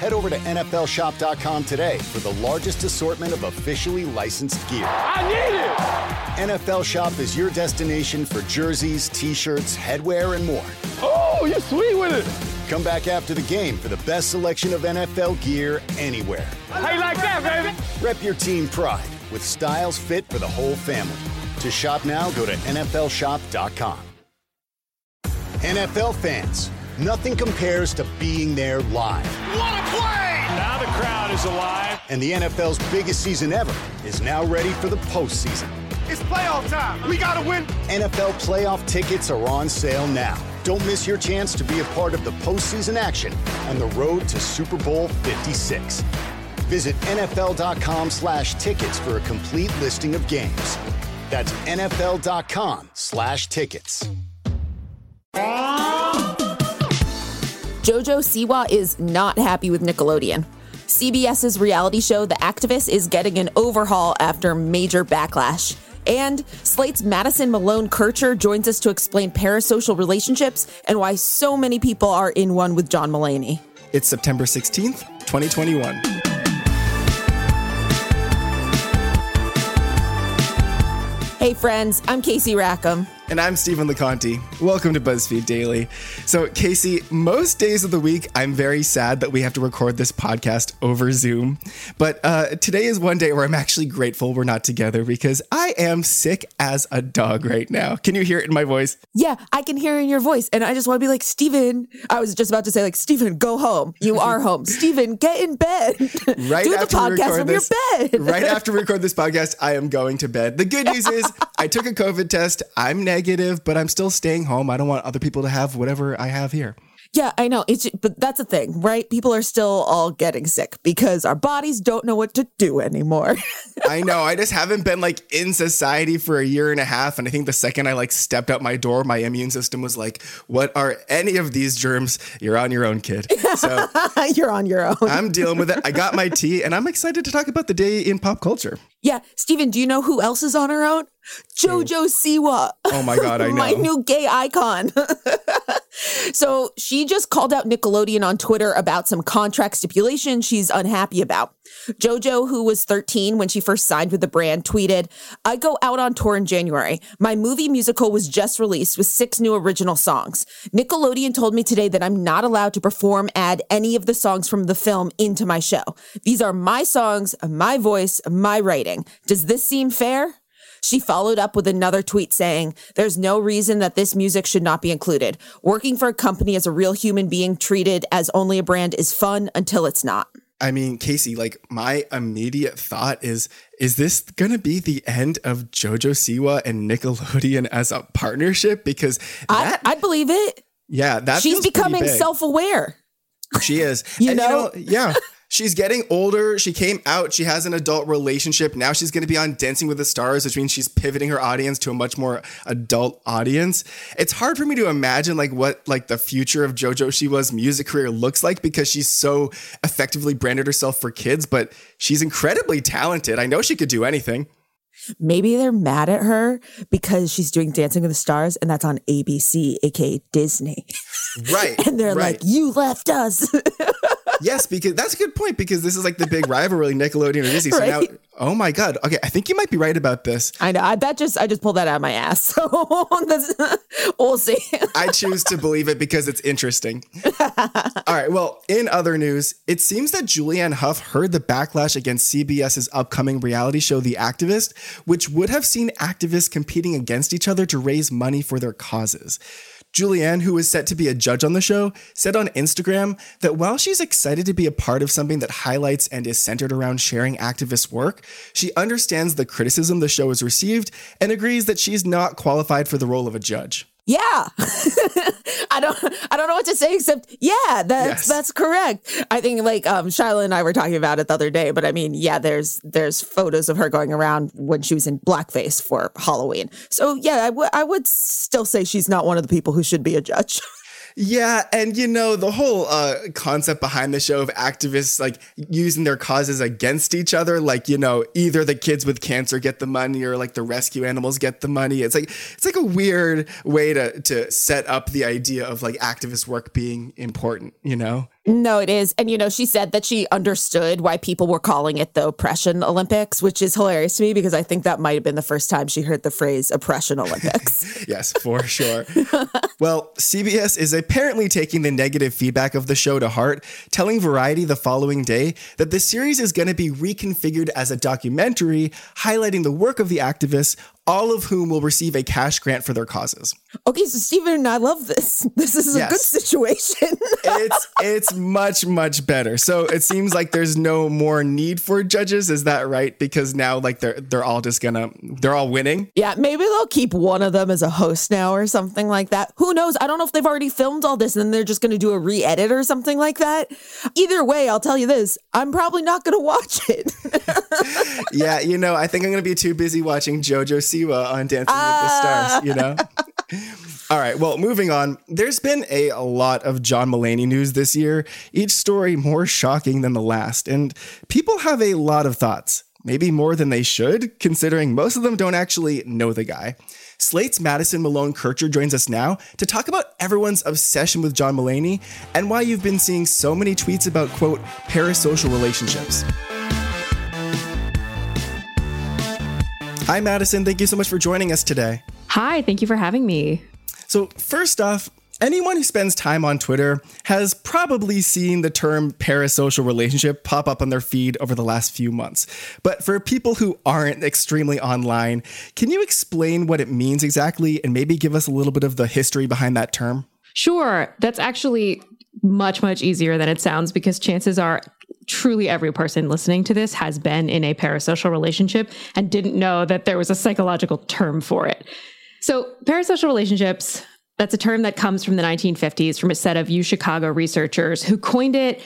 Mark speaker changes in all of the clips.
Speaker 1: Head over to NFLShop.com today for the largest assortment of officially licensed gear.
Speaker 2: I need
Speaker 1: it! NFL Shop is your destination for jerseys, t shirts, headwear, and more.
Speaker 2: Oh, you're sweet with it!
Speaker 1: Come back after the game for the best selection of NFL gear anywhere.
Speaker 2: How you like that, baby?
Speaker 1: Rep your team pride with styles fit for the whole family. To shop now, go to NFLShop.com. NFL fans. Nothing compares to being there live.
Speaker 2: What a play!
Speaker 3: Now the crowd is alive.
Speaker 1: And the NFL's biggest season ever is now ready for the postseason.
Speaker 2: It's playoff time. We got to win.
Speaker 1: NFL playoff tickets are on sale now. Don't miss your chance to be a part of the postseason action and the road to Super Bowl 56. Visit NFL.com slash tickets for a complete listing of games. That's NFL.com slash tickets.
Speaker 4: JoJo Siwa is not happy with Nickelodeon. CBS's reality show, The Activist, is getting an overhaul after major backlash. And Slate's Madison Malone Kircher joins us to explain parasocial relationships and why so many people are in one with John Mulaney.
Speaker 5: It's September 16th, 2021.
Speaker 4: Hey, friends, I'm Casey Rackham.
Speaker 5: And I'm Stephen LaConte. Welcome to BuzzFeed Daily. So, Casey, most days of the week, I'm very sad that we have to record this podcast over Zoom. But uh, today is one day where I'm actually grateful we're not together because I am sick as a dog right now. Can you hear it in my voice?
Speaker 4: Yeah, I can hear it in your voice. And I just want to be like, Stephen, I was just about to say, like, Stephen, go home. You are home. Stephen, get in bed.
Speaker 5: Right
Speaker 4: Do
Speaker 5: after we
Speaker 4: podcast from
Speaker 5: this,
Speaker 4: your bed.
Speaker 5: right after we record this podcast, I am going to bed. The good news is I took a COVID test. I'm negative, but I'm still staying home. I don't want other people to have whatever I have here.
Speaker 4: Yeah, I know. It's but that's the thing, right? People are still all getting sick because our bodies don't know what to do anymore.
Speaker 5: I know. I just haven't been like in society for a year and a half, and I think the second I like stepped out my door, my immune system was like, "What are any of these germs? You're on your own, kid." So
Speaker 4: You're on your own.
Speaker 5: I'm dealing with it. I got my tea, and I'm excited to talk about the day in pop culture.
Speaker 4: yeah, Stephen, do you know who else is on her own? Jojo Siwa.
Speaker 5: Oh my god, I know.
Speaker 4: My new gay icon. So she just called out Nickelodeon on Twitter about some contract stipulation she's unhappy about. Jojo, who was 13 when she first signed with the brand, tweeted, I go out on tour in January. My movie musical was just released with six new original songs. Nickelodeon told me today that I'm not allowed to perform, add any of the songs from the film into my show. These are my songs, my voice, my writing. Does this seem fair? She followed up with another tweet saying, There's no reason that this music should not be included. Working for a company as a real human being treated as only a brand is fun until it's not.
Speaker 5: I mean, Casey, like my immediate thought is is this going to be the end of JoJo Siwa and Nickelodeon as a partnership because that
Speaker 4: I, I believe it.
Speaker 5: yeah, that
Speaker 4: She's becoming self-aware.
Speaker 5: She is.
Speaker 4: You
Speaker 5: And
Speaker 4: know?
Speaker 5: yeah. She's getting older. She came out. She has an adult relationship. Now she's going to be on Dancing with the Stars, which means she's pivoting her audience to a much more adult audience. It's hard for me to imagine like what like the future of JoJo Siwa's music career looks like because she's so effectively branded herself for kids, but she's incredibly talented. I know she could do anything.
Speaker 4: Maybe they're mad at her because she's doing Dancing with the Stars and that's on ABC, aka Disney.
Speaker 5: Right.
Speaker 4: And they're
Speaker 5: right.
Speaker 4: like, You left us.
Speaker 5: yes, because that's a good point because this is like the big rivalry, Nickelodeon and Disney. So now, oh my God. Okay, I think you might be right about this.
Speaker 4: I know. I that just I just pulled that out of my ass. So that's, we'll see.
Speaker 5: I choose to believe it because it's interesting. All right. Well, in other news, it seems that Julianne Hough heard the backlash against CBS's upcoming reality show, The Activist, which would have seen activists competing against each other to raise money for their causes. Julianne, who is set to be a judge on the show, said on Instagram that while she's excited to be a part of something that highlights and is centered around sharing activist work, she understands the criticism the show has received and agrees that she's not qualified for the role of a judge.
Speaker 4: Yeah. I don't I don't know what to say except yeah, that's
Speaker 5: Yes.
Speaker 4: that's correct. I think like um Shyla and I were talking about it the other day, but I mean, yeah, there's there's photos of her going around when she was in blackface for Halloween. So yeah, I would I would still say she's not one of the people who should be a judge.
Speaker 5: Yeah, and you know, the whole uh, concept behind the show of activists like using their causes against each other, like, you know, either the kids with cancer get the money or like the rescue animals get the money. It's like it's like a weird way to to set up the idea of like activist work being important, you know?
Speaker 4: No, it is. And, you know, she said that she understood why people were calling it the Oppression Olympics, which is hilarious to me because I think that might have been the first time she heard the phrase Oppression Olympics.
Speaker 5: yes, for sure. well, CBS is apparently taking the negative feedback of the show to heart, telling Variety the following day that the series is going to be reconfigured as a documentary highlighting the work of the activists, all of whom will receive a cash grant for their causes.
Speaker 4: Okay, so Stephen, I love this. This is a
Speaker 5: Yes.
Speaker 4: good situation.
Speaker 5: It's it's much much better. So it seems like there's no more need for judges, is that right? Because now like they're they're all just to they're all winning.
Speaker 4: yeah, maybe they'll keep one of them as a host now or something like that. Who knows? I don't know if they've already filmed all this and they're just to do a re edit or something like that. Either way, I'll tell you this I'm probably not to watch it.
Speaker 5: Yeah, you know, I think I'm to be too busy watching JoJo Siwa on Dancing with the Stars, you know? All right, well, moving on. There's been a, a lot of John Mulaney news this year, each story more shocking than the last, and people have a lot of thoughts. Maybe more than they should, considering most of them don't actually know the guy. Slate's Madison Malone Kircher joins us now to talk about everyone's obsession with John Mulaney and why you've been seeing so many tweets about, quote, parasocial relationships. Hi, Madison. Thank you so much for joining us today.
Speaker 6: Hi, thank you for having me.
Speaker 5: So, first off, anyone who spends time on Twitter has probably seen the term parasocial relationship pop up on their feed over the last few months. But for people who aren't extremely online, can you explain what it means exactly and maybe give us a little bit of the history behind that term?
Speaker 6: Sure, that's actually much, much easier than it sounds because chances are truly every person listening to this has been in a parasocial relationship and didn't know that there was a psychological term for it. So, parasocial relationships, that's a term that comes from the 1950s from a set of U Chicago researchers who coined it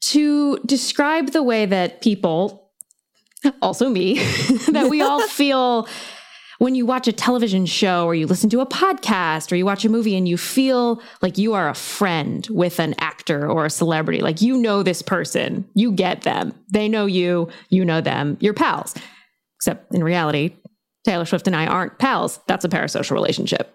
Speaker 6: to describe the way that people, also me, that we all feel when you watch a television show or you listen to a podcast or you watch a movie and you feel like you are a friend with an actor or a celebrity, like you know this person, you get them, they know you, you know them, you're pals. Except in reality, Taylor Swift and I aren't pals. That's a parasocial relationship.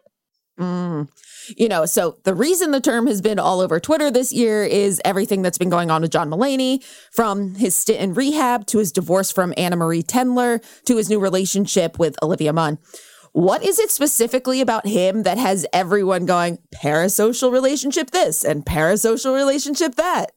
Speaker 6: Mm.
Speaker 4: you know, so the reason the term has been all over Twitter this year is everything that's been going on with John Mulaney, from his stint in rehab to his divorce from Anna Marie Tendler to his new relationship with Olivia Munn. What is it specifically about him that has everyone going parasocial relationship this and parasocial relationship that?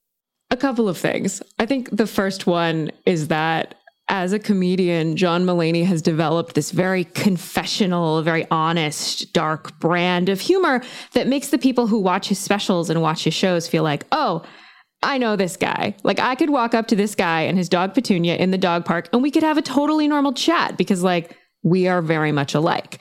Speaker 6: A couple of things. I think the first one is that as a comedian, John Mulaney has developed this very confessional, very honest, dark brand of humor that makes the people who watch his specials and watch his shows feel like, oh, I know this guy. Like I could walk up to this guy and his dog Petunia in the dog park and we could have a totally normal chat because like we are very much alike.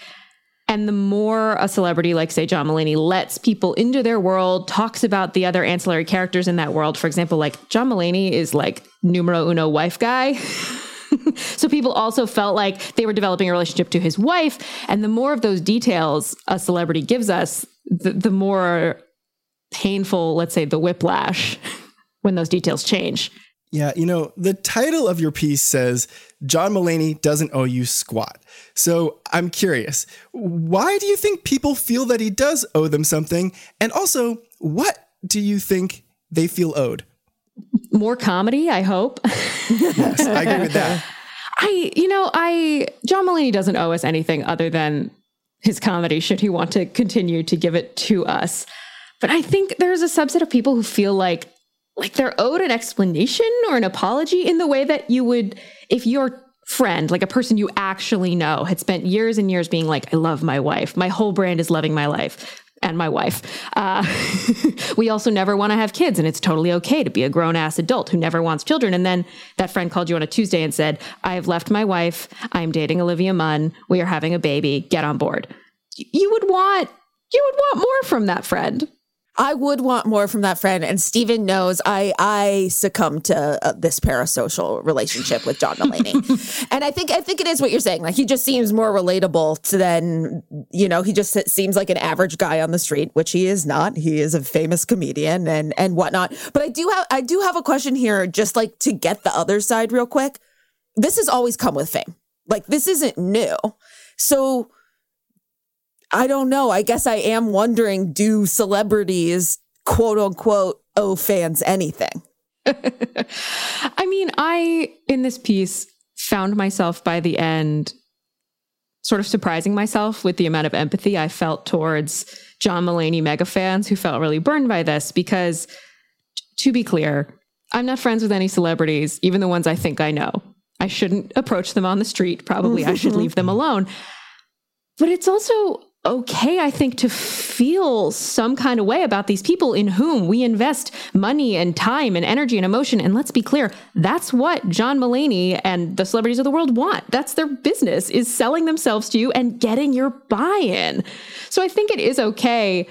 Speaker 6: And the more a celebrity like, say, John Mulaney lets people into their world, talks about the other ancillary characters in that world. For example, like John Mulaney is like numero uno wife guy. so people also felt like they were developing a relationship to his wife. And the more of those details a celebrity gives us, the, the more painful, let's say, the whiplash when those details change.
Speaker 5: Yeah, you know, the title of your piece says John Mulaney doesn't owe you squat. So I'm curious, why do you think people feel that he does owe them something? And also, what do you think they feel owed?
Speaker 6: More comedy, I hope.
Speaker 5: Yes, I agree with that.
Speaker 6: I, you know, I, John Mulaney doesn't owe us anything other than his comedy, should he want to continue to give it to us. But I think there's a subset of people who feel like, like they're owed an explanation or an apology in the way that you would if your friend, like a person you actually know, had spent years and years being like, I love my wife. My whole brand is loving my life. And my wife. Uh, we also never want to have kids, and it's totally okay to be a grown ass adult who never wants children. And then that friend called you on a Tuesday and said, I have left my wife. I'm dating Olivia Munn. We are having a baby. Get on board. You would want you would want more from that friend.
Speaker 4: I would want more from that friend, and Stephen knows I I succumb to uh, this parasocial relationship with John Mulaney, and I think I think it is what you're saying. Like he just seems more relatable to than you know. He just seems like an average guy on the street, which he is not. He is a famous comedian and and whatnot. But I do have I do have a question here, just like to get the other side real quick. This has always come with fame. Like this isn't new. So I don't know. I guess I am wondering do celebrities, quote unquote, owe fans anything?
Speaker 6: I mean, I, in this piece, found myself by the end sort of surprising myself with the amount of empathy I felt towards John Mulaney mega fans who felt really burned by this because, to be clear, I'm not friends with any celebrities, even the ones I think I know. I shouldn't approach them on the street. Probably I should leave them alone. But it's also okay, I think, to feel some kind of way about these people in whom we invest money and time and energy and emotion. And let's be clear, that's what John Mulaney and the celebrities of the world want. That's their business is selling themselves to you and getting your buy-in. So I think it is okay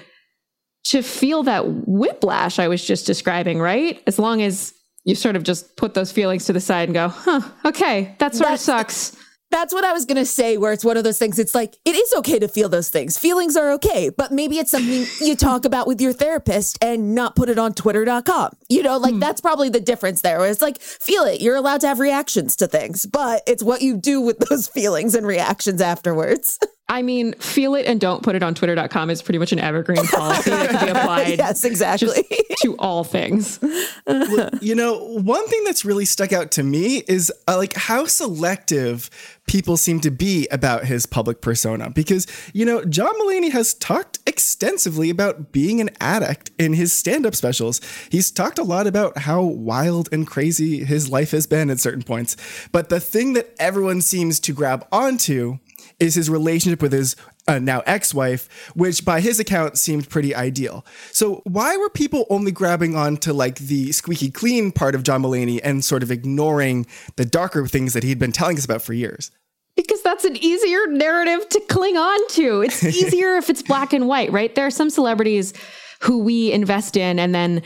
Speaker 6: to feel that whiplash I was just describing, right? As long as you sort of just put those feelings to the side and go, huh, okay, that sort that's, of sucks
Speaker 4: that's what I was going to say, where it's one of those things. It's like, it is okay to feel those things. Feelings are okay, but maybe it's something you talk about with your therapist and not put it on twitter.com. You know, like mm. that's probably the difference there. It's like, feel it. You're allowed to have reactions to things, but it's what you do with those feelings and reactions afterwards.
Speaker 6: I mean, feel it and don't put it on twitter.com is pretty much an evergreen policy that can be applied.
Speaker 4: yes, exactly.
Speaker 6: to all things.
Speaker 5: well, you know, one thing that's really stuck out to me is uh, like how selective people seem to be about his public persona. Because, you know, John Mulaney has talked extensively about being an addict in his stand up specials. He's talked a lot about how wild and crazy his life has been at certain points. But the thing that everyone seems to grab onto is his relationship with his uh, now ex-wife, which by his account seemed pretty ideal. So why were people only grabbing on to like the squeaky clean part of John Mulaney and sort of ignoring the darker things that he'd been telling us about for years?
Speaker 6: Because that's an easier narrative to cling on to. It's easier if it's black and white, right? There are some celebrities who we invest in and then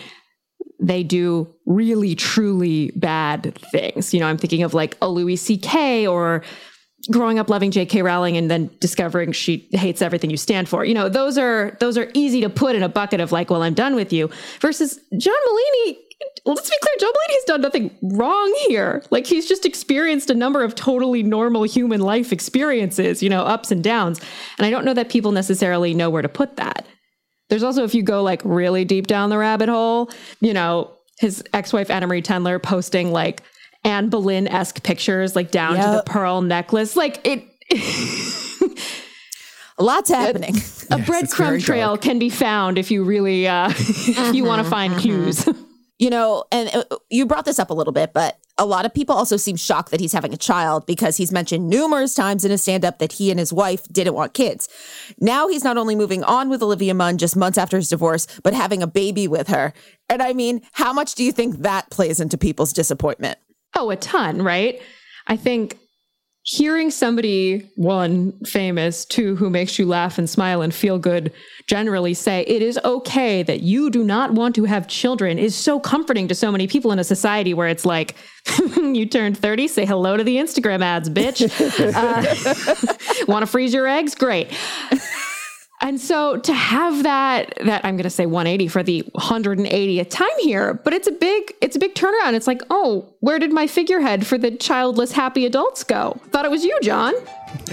Speaker 6: they do really truly bad things. You know, I'm thinking of like a Louis C.K. or growing up loving J.K. Rowling and then discovering she hates everything you stand for. You know, those are those are easy to put in a bucket of like, well, I'm done with you. Versus John Mulaney. Let's be clear, John Mulaney's done nothing wrong here. Like he's just experienced a number of totally normal human life experiences, you know, ups and downs. And I don't know that people necessarily know where to put that. There's also, if you go like really deep down the rabbit hole, you know, his ex-wife Anna Marie Tendler posting like Anne Boleyn esque pictures, like down yep. to the pearl necklace. Like it.
Speaker 4: Lots happening.
Speaker 6: A, a yes, breadcrumb trail dark. can be found if you really, uh, if you want to find mm-hmm. clues.
Speaker 4: You know, and uh, you brought this up a little bit, but a lot of people also seem shocked that he's having a child because he's mentioned numerous times in his stand up that he and his wife didn't want kids. Now he's not only moving on with Olivia Munn just months after his divorce, but having a baby with her. And I mean, how much do you think that plays into people's disappointment?
Speaker 6: Oh, a ton, right? I think hearing somebody, one, famous, two, who makes you laugh and smile and feel good, generally say it is okay that you do not want to have children is so comforting to so many people in a society where it's like, you turned 30, say hello to the Instagram ads, bitch. Uh, want to freeze your eggs? Great. And so to have that that I'm going to say 180 for the 180th time here, but it's a big it's a big turnaround. It's like, "Oh, where did my figurehead for the childless happy adults go?" Thought it was you, John.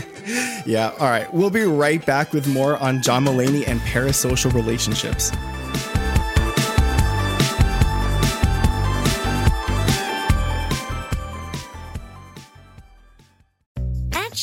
Speaker 5: yeah, all right. We'll be right back with more on John Mulaney and parasocial relationships.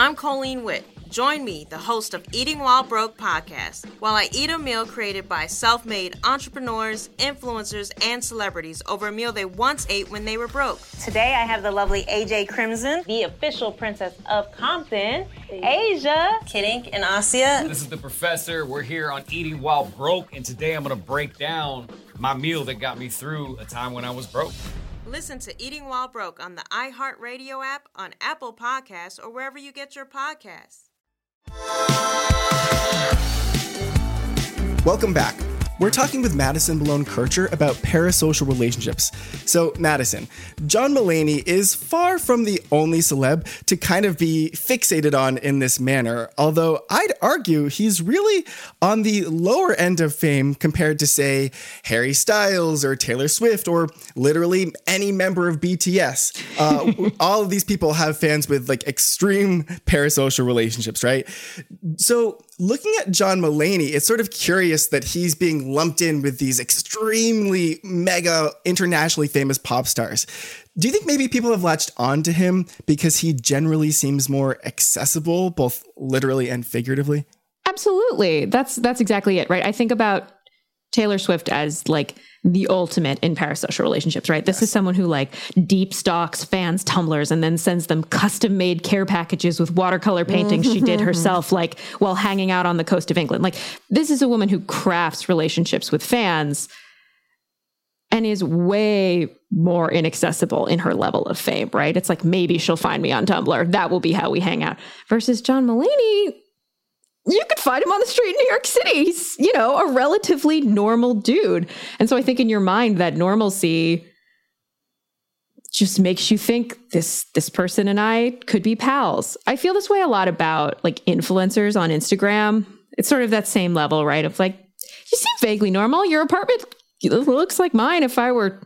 Speaker 7: I'm Colleen Witt. Join me, the host of Eating While Broke podcast, while I eat a meal created by self made entrepreneurs, influencers, and celebrities over a meal they once ate when they were broke.
Speaker 8: Today I have the lovely AJ Crimson, the official princess of Compton, Asia,
Speaker 7: Kidink, and Asia.
Speaker 9: This is the professor. We're here on Eating While Broke, and today I'm going to break down my meal that got me through a time when I was broke.
Speaker 7: Listen to Eating While Broke on the iHeartRadio app, on Apple Podcasts, or wherever you get your podcasts.
Speaker 5: Welcome back. We're talking with Madison Malone Kircher about parasocial relationships. So, Madison, John Mulaney is far from the only celeb to kind of be fixated on in this manner, although I'd argue he's really on the lower end of fame compared to, say, Harry Styles or Taylor Swift or literally any member of BTS. Uh, all of these people have fans with like extreme parasocial relationships, right? So, looking at John Mulaney, it's sort of curious that he's being lumped in with these extremely mega internationally famous pop stars. Do you think maybe people have latched on to him because he generally seems more accessible, both literally and figuratively?
Speaker 6: Absolutely. That's that's exactly it, right? I think about Taylor Swift as like the ultimate in parasocial relationships, right? This yes. is someone who like deep stalks fans' Tumblrs and then sends them custom made care packages with watercolor paintings she did mm-hmm. herself, like while hanging out on the coast of England. Like, this is a woman who crafts relationships with fans and is way more inaccessible in her level of fame, right? It's like maybe she'll find me on Tumblr. That will be how we hang out. Versus John Mulaney, you could find him on the street in New York City. He's, you know, a relatively normal dude. And so I think in your mind that normalcy just makes you think this this person and I could be pals. I feel this way a lot about like influencers on Instagram. It's sort of that same level, right? Of like, you seem vaguely normal. Your apartment looks like mine if I were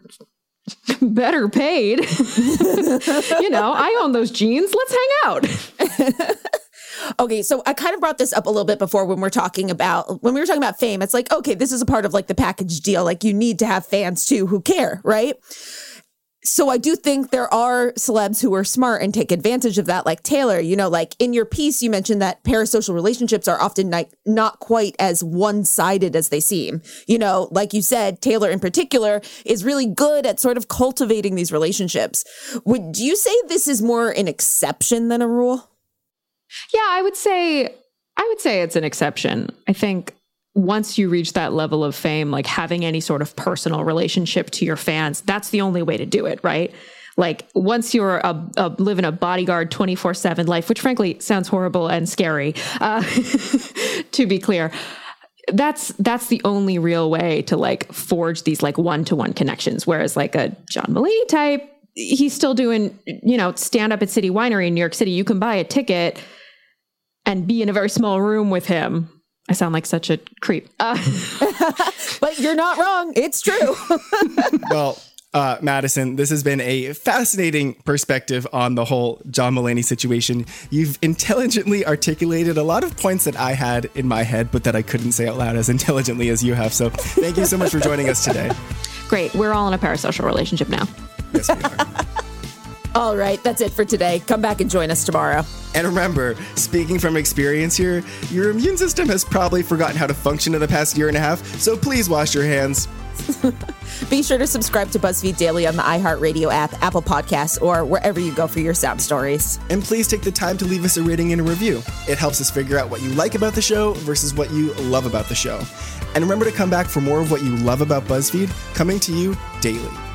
Speaker 6: better paid. you know, I own those jeans. Let's hang out.
Speaker 4: Okay, so I kind of brought this up a little bit before when we're talking about when we were talking about fame. It's like, okay, this is a part of like the package deal. Like you need to have fans too who care, right? So I do think there are celebs who are smart and take advantage of that, like Taylor. You know, like in your piece, you mentioned that parasocial relationships are often not, not quite as one sided as they seem. You know, like you said, Taylor in particular is really good at sort of cultivating these relationships. Would you say this is more an exception than a rule?
Speaker 6: Yeah, I would say I would say it's an exception. I think once you reach that level of fame, like having any sort of personal relationship to your fans, that's the only way to do it, right? Like once you're a, a living a bodyguard 24 seven life, which frankly sounds horrible and scary, uh, to be clear, that's that's the only real way to like forge these like one to one connections. Whereas like a John Mulaney type, he's still doing you know stand up at City Winery in New York City. You can buy a ticket and be in a very small room with him. I sound like such a creep. Uh,
Speaker 4: but you're not wrong. It's true.
Speaker 5: well, uh, Madison, this has been a fascinating perspective on the whole John Mulaney situation. You've intelligently articulated a lot of points that I had in my head, but that I couldn't say out loud as intelligently as you have. So thank you so much for joining us today.
Speaker 6: Great. We're all in a parasocial relationship now.
Speaker 5: Yes, we are.
Speaker 4: All right, that's it for today. Come back and join us tomorrow.
Speaker 5: And remember, speaking from experience here, your immune system has probably forgotten how to function in the past year and a half, so please wash your hands.
Speaker 4: Be sure to subscribe to BuzzFeed Daily on the iHeartRadio app, Apple Podcasts, or wherever you go for your sound stories.
Speaker 5: And please take the time to leave us a rating and a review. It helps us figure out what you like about the show versus what you love about the show. And remember to come back for more of what you love about BuzzFeed, coming to you daily.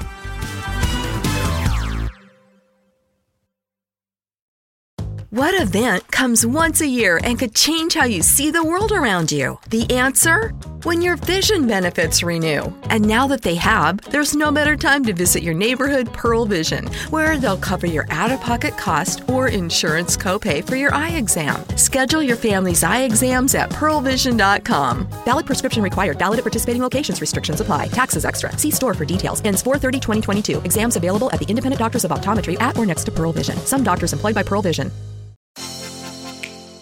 Speaker 10: What event comes once a year and could change how you see the world around you? The answer? When your vision benefits renew. And now that they have, there's no better time to visit your neighborhood Pearle Vision, where they'll cover your out of pocket cost or insurance copay for your eye exam. Schedule your family's eye exams at pearlevision.com. Valid prescription required, valid at participating locations, restrictions apply, taxes extra. See store for details. Ends 430 2022. Exams available at the independent doctors of optometry at or next to Pearle Vision. Some doctors employed by Pearle Vision.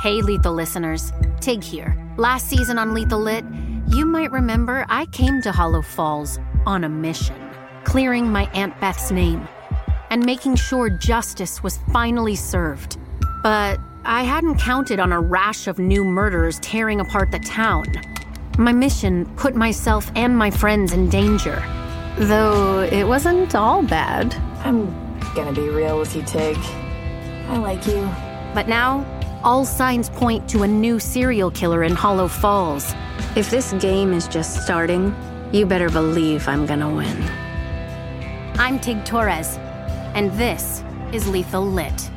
Speaker 11: Hey, Lethal listeners. Tig here. Last season on Lethal Lit, you might remember I came to Hollow Falls on a mission, clearing my Aunt Beth's name and making sure justice was finally served. But I hadn't counted on a rash of new murders tearing apart the town. My mission put myself and my friends in danger. Though it wasn't all bad.
Speaker 12: I'm gonna be real with you, Tig. I like you.
Speaker 11: But now, all signs point to a new serial killer in Hollow Falls.
Speaker 12: If this game is just starting, you better believe I'm gonna win.
Speaker 11: I'm Tig Torres, and this is Lethal Lit.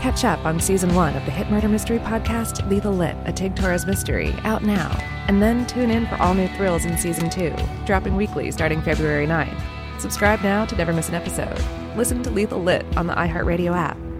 Speaker 13: Catch up on season one of the hit murder mystery podcast Lethal Lit, a Tig Torres mystery, out now. And then tune in for all new thrills in season two, dropping weekly starting February 9th. Subscribe now to never miss an episode. Listen to Lethal Lit on the iHeartRadio app,